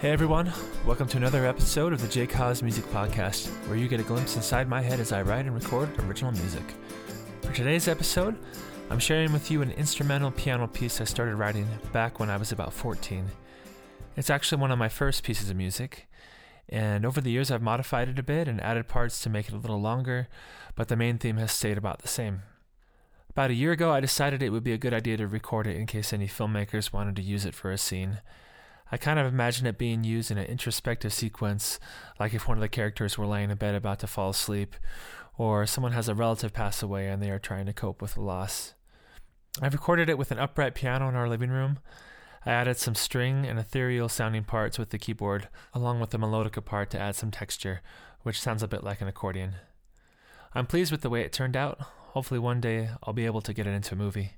Hey everyone, welcome to another episode of the J Cause Music Podcast, where you get a glimpse inside my head as I write and record original music. For today's episode, I'm sharing with you an instrumental piano piece I started writing back when I was about 14. It's actually one of my first pieces of music, and over the years I've modified it a bit and added parts to make it a little longer, but the main theme has stayed about the same. About a year ago, I decided it would be a good idea to record it in case any filmmakers wanted to use it for a scene. I kind of imagine it being used in an introspective sequence, like if one of the characters were laying in bed about to fall asleep, or someone has a relative pass away and they are trying to cope with the loss. I've recorded it with an upright piano in our living room. I added some string and ethereal sounding parts with the keyboard, along with the melodica part to add some texture, which sounds a bit like an accordion. I'm pleased with the way it turned out. Hopefully, one day I'll be able to get it into a movie.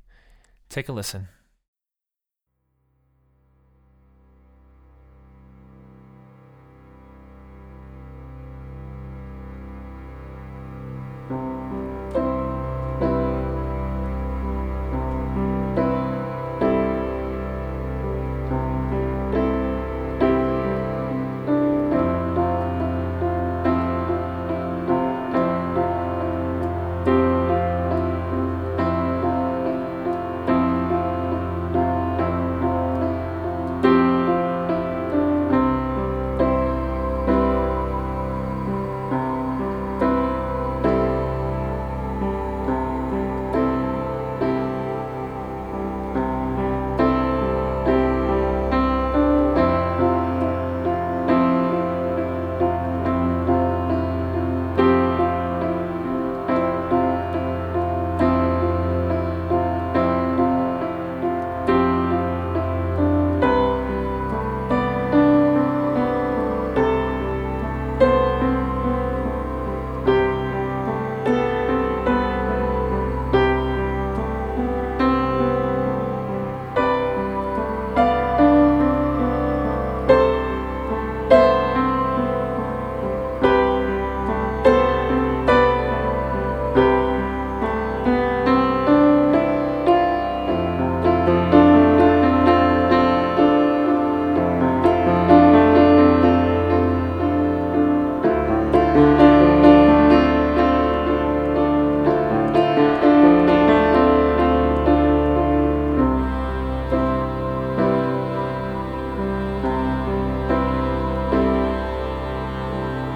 Take a listen.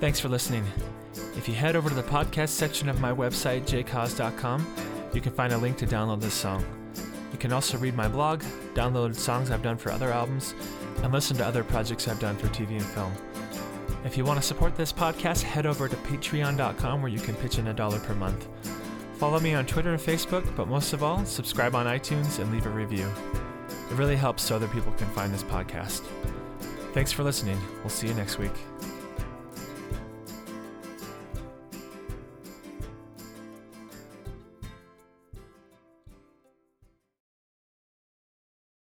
Thanks for listening. If you head over to the podcast section of my website, jcause.com, you can find a link to download this song. You can also read my blog, download songs I've done for other albums, and listen to other projects I've done for TV and film. If you want to support this podcast, head over to patreon.com where you can pitch in a dollar per month. Follow me on Twitter and Facebook, but most of all, subscribe on iTunes and leave a review. It really helps so other people can find this podcast. Thanks for listening. We'll see you next week.